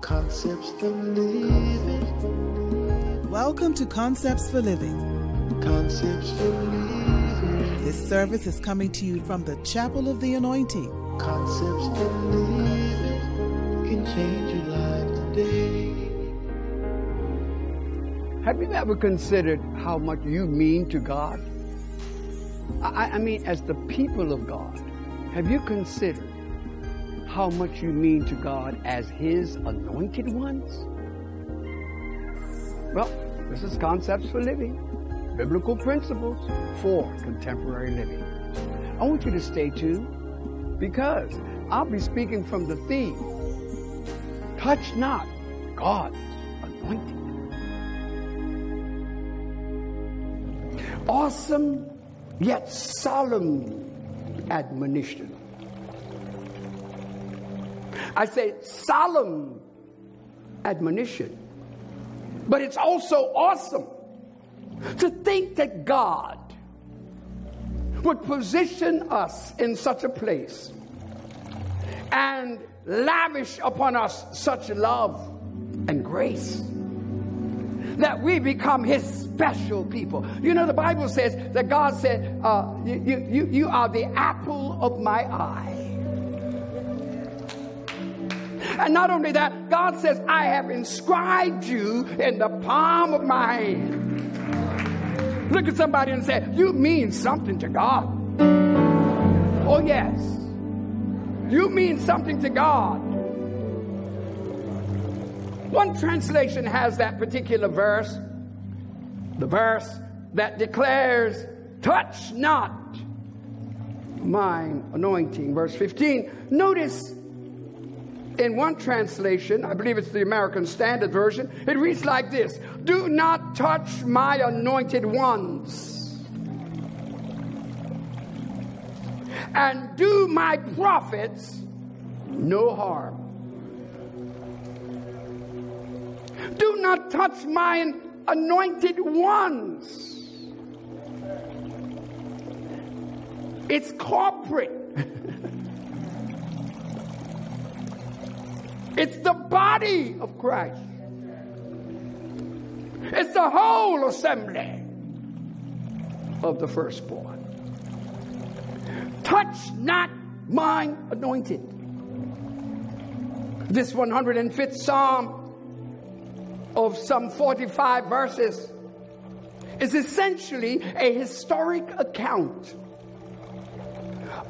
Concepts for living. Welcome to Concepts for Living. Concepts for living. This service is coming to you from the Chapel of the Anointing. Concepts for living can change your life today. Have you ever considered how much you mean to God? I, I mean, as the people of God, have you considered how much you mean to God as His anointed ones? Well, this is Concepts for Living, biblical principles for contemporary living. I want you to stay tuned because I'll be speaking from the theme Touch Not God's Anointed. Awesome yet solemn admonition. I say solemn admonition. But it's also awesome to think that God would position us in such a place and lavish upon us such love and grace that we become his special people. You know, the Bible says that God said, uh, you, you, you are the apple of my eye. And not only that, God says, I have inscribed you in the palm of my hand. Look at somebody and say, You mean something to God. Oh, yes. You mean something to God. One translation has that particular verse, the verse that declares, Touch not mine anointing. Verse 15. Notice in one translation, I believe it's the American Standard Version, it reads like this Do not touch my anointed ones, and do my prophets no harm. Do not touch my anointed ones. It's corporate. It's the body of Christ. It's the whole assembly of the firstborn. Touch not mine anointed. This 105th Psalm of some 45 verses is essentially a historic account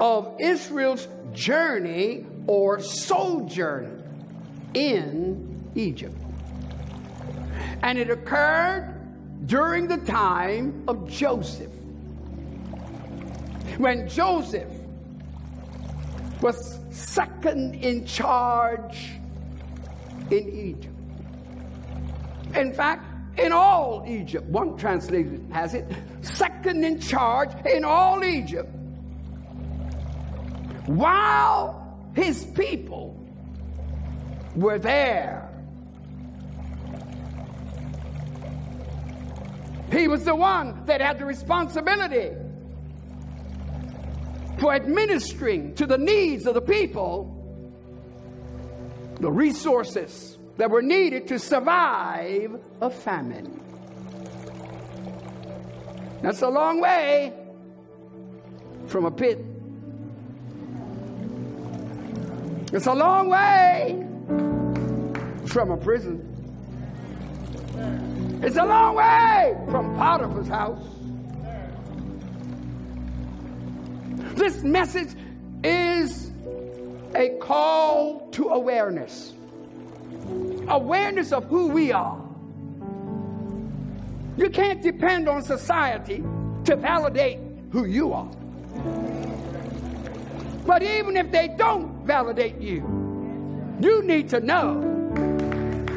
of Israel's journey or sojourn in Egypt. And it occurred during the time of Joseph. When Joseph was second in charge in Egypt. In fact, in all Egypt, one translation has it, second in charge in all Egypt. While his people were there. He was the one that had the responsibility for administering to the needs of the people the resources that were needed to survive a famine. That's a long way from a pit. It's a long way from a prison. It's a long way from Potiphar's house. This message is a call to awareness awareness of who we are. You can't depend on society to validate who you are. But even if they don't validate you, you need to know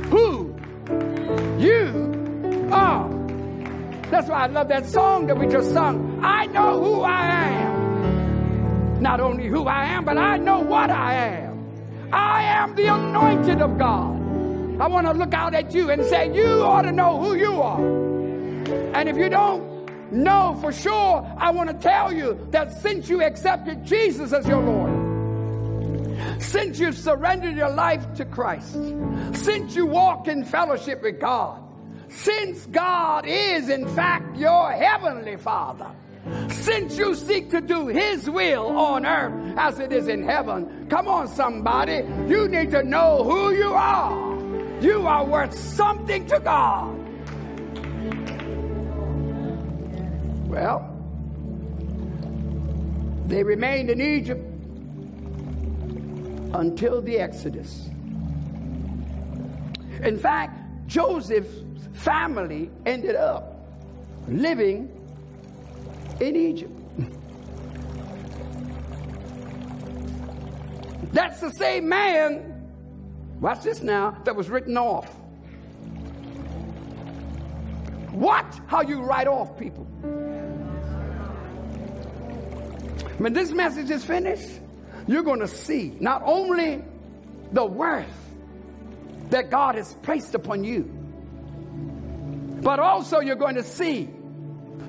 who you are. That's why I love that song that we just sung. I know who I am. Not only who I am, but I know what I am. I am the anointed of God. I want to look out at you and say, You ought to know who you are. And if you don't know for sure, I want to tell you that since you accepted Jesus as your Lord, since you've surrendered your life to Christ, since you walk in fellowship with God, since God is in fact your heavenly Father, since you seek to do His will on earth as it is in heaven, come on, somebody, you need to know who you are. You are worth something to God. Well, they remained in Egypt until the Exodus. In fact, Joseph's family ended up living in Egypt. That's the same man, watch this now, that was written off. Watch how you write off people. When this message is finished, you're going to see not only the worth that God has placed upon you, but also you're going to see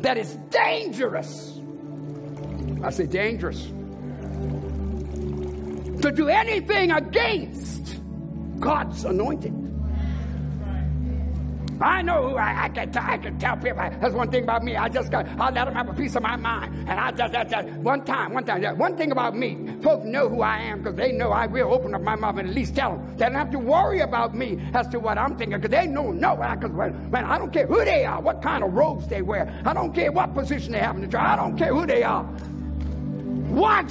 that it's dangerous. I say dangerous. To do anything against God's anointed. I know who I, I can. T- I can tell people. That's one thing about me. I just got. I let them have a piece of my mind, and I just that, that one time, one time. One thing about me, folks know who I am because they know I will open up my mouth and at least tell them. They don't have to worry about me as to what I'm thinking because they know no. Because man, I don't care who they are, what kind of robes they wear. I don't care what position they have in the church. I don't care who they are. Watch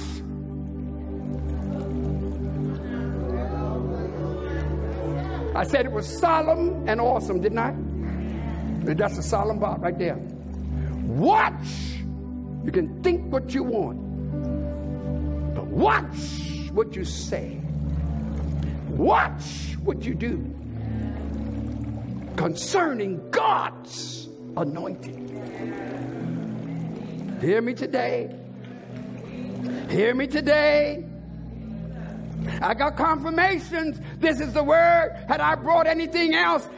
I said it was solemn and awesome, didn't I? That's a solemn part right there. Watch. You can think what you want, but watch what you say. Watch what you do concerning God's anointing. Hear me today. Hear me today. I got confirmations. This is the word. Had I brought anything else,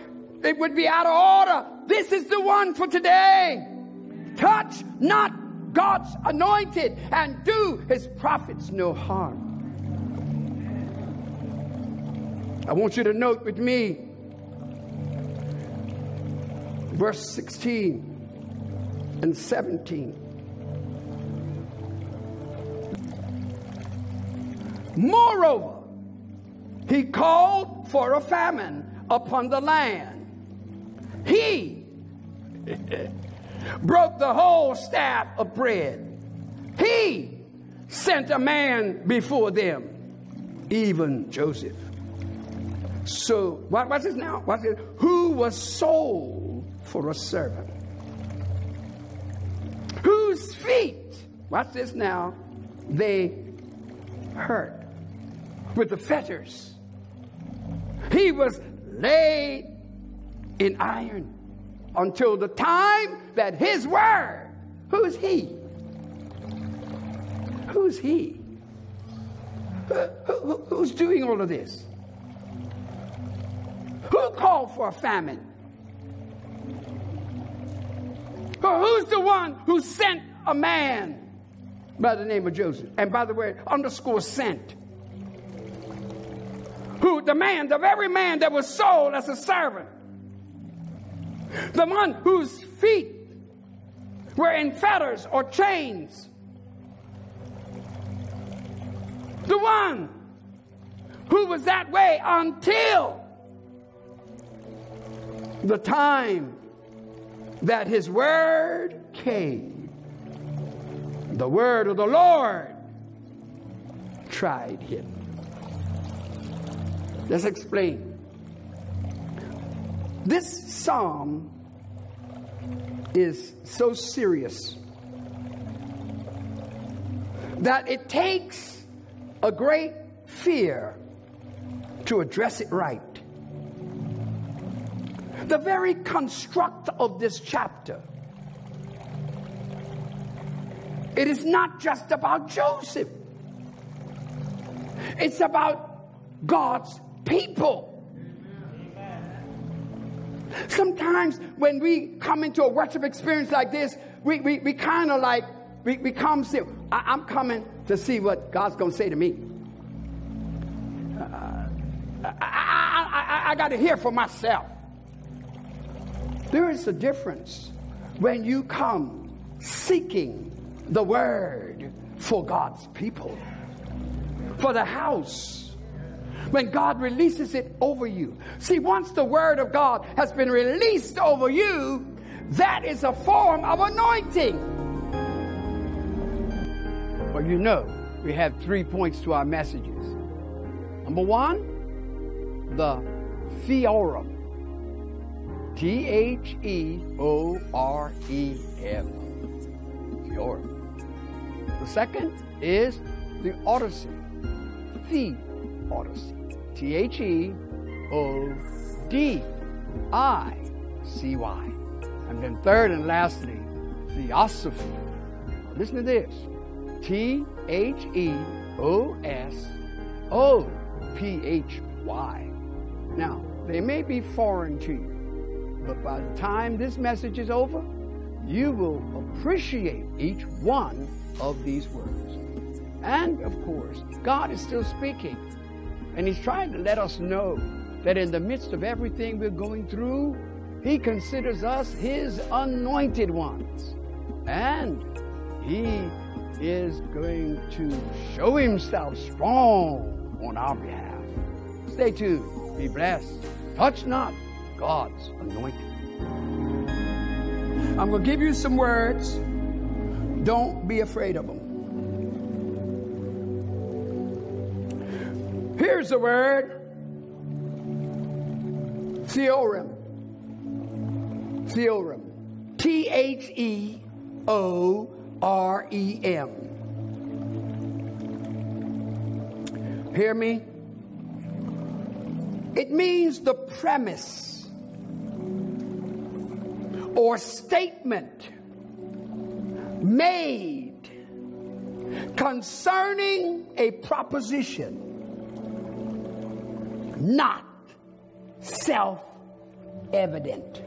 it would be out of order. This is the one for today. Touch not God's anointed and do his prophets no harm. I want you to note with me verse 16 and 17. Moreover, he called for a famine upon the land. He broke the whole staff of bread. He sent a man before them, even Joseph. So, what, what's this now? What's this? Who was sold for a servant? Whose feet, watch this now, they hurt with the fetters. He was laid in iron until the time that his word, who's he? Who's he? Who, who, who's doing all of this? Who called for a famine? Who's the one who sent a man by the name of Joseph? And by the way, underscore sent who demand of every man that was sold as a servant. The one whose feet were in fetters or chains. The one who was that way until the time that his word came. The word of the Lord tried him. Let's explain. This psalm is so serious that it takes a great fear to address it right. The very construct of this chapter. It is not just about Joseph. It's about God's people. Sometimes when we come into a worship experience like this, we, we, we kind of like, we, we come see, I, I'm coming to see what God's going to say to me. Uh, I, I, I, I got to hear for myself. There is a difference when you come seeking the word for God's people, for the house. When God releases it over you. See, once the word of God has been released over you, that is a form of anointing. Well, you know, we have three points to our messages. Number one, the theorem. T H E O R E M. Theorem. The second is the Odyssey. The Odyssey. T H E O D I C Y. And then third and lastly, Theosophy. Listen to this T H E O S O P H Y. Now, they may be foreign to you. But by the time this message is over, you will appreciate each one of these words. And of course, God is still speaking. And He's trying to let us know that in the midst of everything we're going through, He considers us His anointed ones. And He is going to show Himself strong on our behalf. Stay tuned. Be blessed. Touch not God's anointing. I'm going to give you some words. Don't be afraid of them. Here's the word theorem. Theorem. T H E O R E M. Hear me? It means the premise or statement made concerning a proposition not self evident,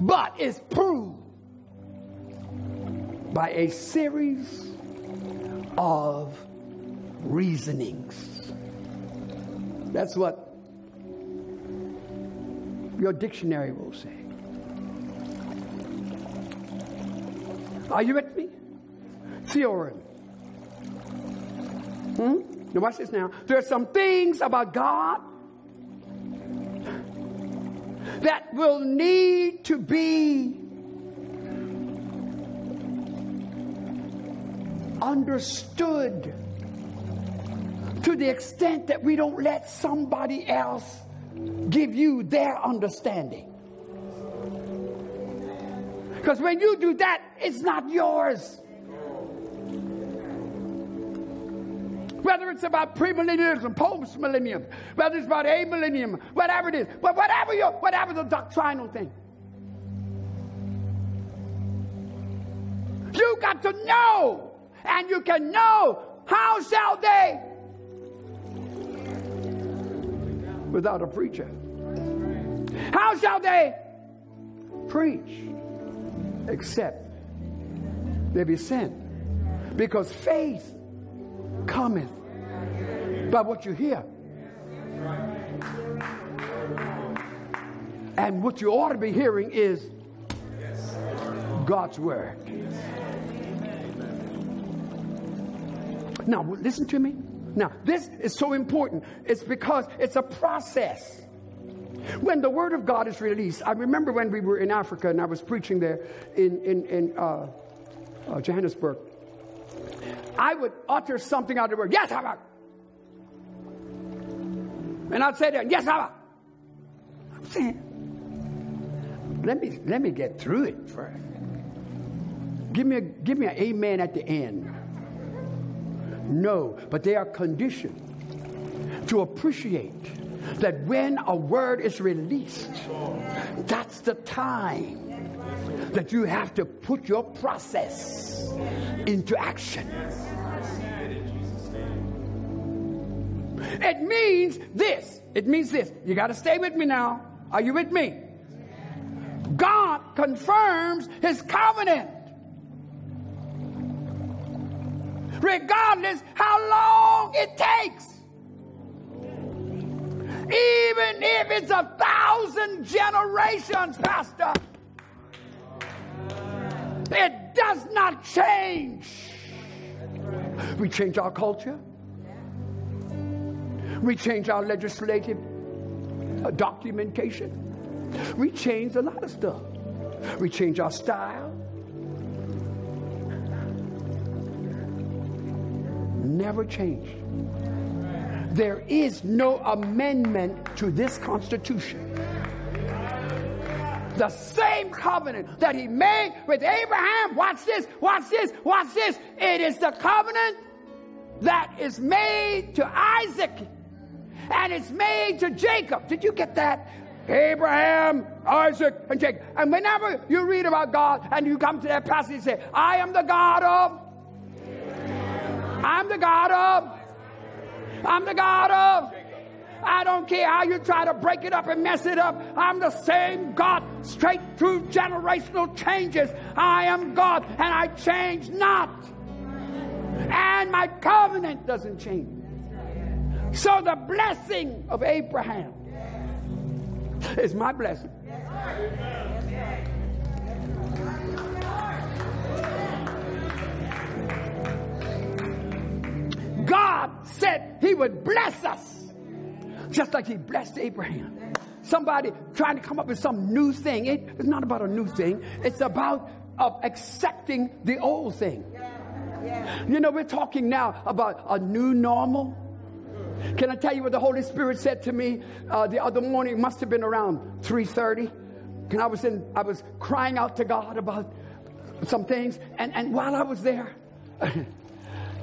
but is proved by a series of reasonings. That's what your dictionary will say. Are you with me? Theorem. Now watch this now. There are some things about God that will need to be understood to the extent that we don't let somebody else give you their understanding. Because when you do that, it's not yours. Whether it's about premillennialism, post-millennium, whether it's about a millennium, whatever it is, but whatever your, whatever the doctrinal thing, you got to know, and you can know. How shall they? Without a preacher. How shall they preach except they be sent? Because faith cometh by what you hear. And what you ought to be hearing is God's word. Now, listen to me. Now, this is so important. It's because it's a process. When the word of God is released, I remember when we were in Africa and I was preaching there in, in, in uh, uh, Johannesburg. I would utter something out of the word, yes, Abba. And I'd say that, yes, Abba. I'm saying, let me, let me get through it first. Give me, a, give me an amen at the end. No, but they are conditioned to appreciate that when a word is released, that's the time that you have to put your process into action. It means this. It means this. You got to stay with me now. Are you with me? God confirms his covenant. Regardless how long it takes. Even if it's a thousand generations, Pastor it does not change. We change our culture. We change our legislative uh, documentation. We change a lot of stuff. We change our style. Never changed. There is no amendment to this Constitution. The same covenant that he made with Abraham, watch this, watch this, watch this. It is the covenant that is made to Isaac and it's made to Jacob. Did you get that? Abraham, Isaac, and Jacob. And whenever you read about God and you come to that passage say, I am the God of, I'm the God of, I'm the God of, I don't care how you try to break it up and mess it up. I'm the same God, straight through generational changes. I am God, and I change not. And my covenant doesn't change. So the blessing of Abraham is my blessing. God said he would bless us just like he blessed Abraham. Somebody trying to come up with some new thing. It, it's not about a new thing, it's about of accepting the old thing. You know, we're talking now about a new normal. Can I tell you what the Holy Spirit said to me uh, the other morning? It must have been around 3:30. And I was in, I was crying out to God about some things, and, and while I was there,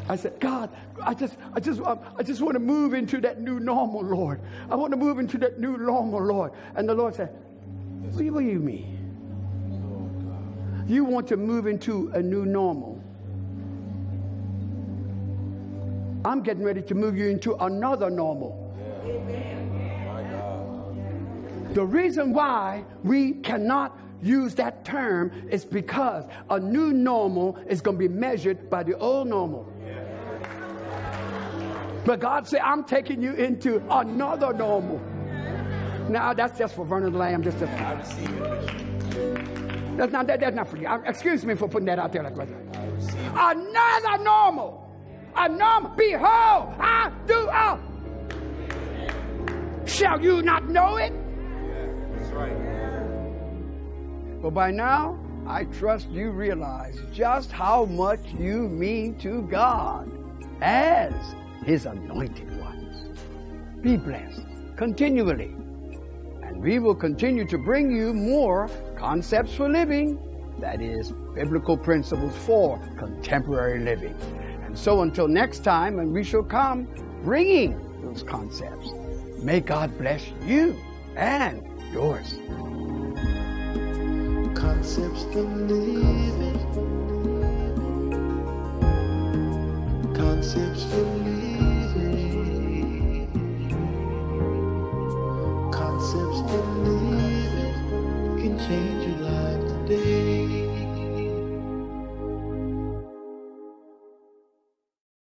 I said, God, I just, I just, um, I just want to move into that new normal, Lord. I want to move into that new normal, Lord. And the Lord said, What do you mean? You want to move into a new normal. I'm getting ready to move you into another normal. The reason why we cannot use that term is because a new normal is going to be measured by the old normal. But God said, I'm taking you into another normal. Now, that's just for Vernon Lambe. Just a, that's not, that, that's not for you. Uh, excuse me for putting that out there like that. Another normal. A normal. Behold, I do all. Shall you not know it? That's right. But by now, I trust you realize just how much you mean to God as His anointed ones. Be blessed continually. And we will continue to bring you more concepts for living, that is, biblical principles for contemporary living. And so until next time, and we shall come bringing those concepts, may God bless you and yours. Concepts for living. Concepts for living.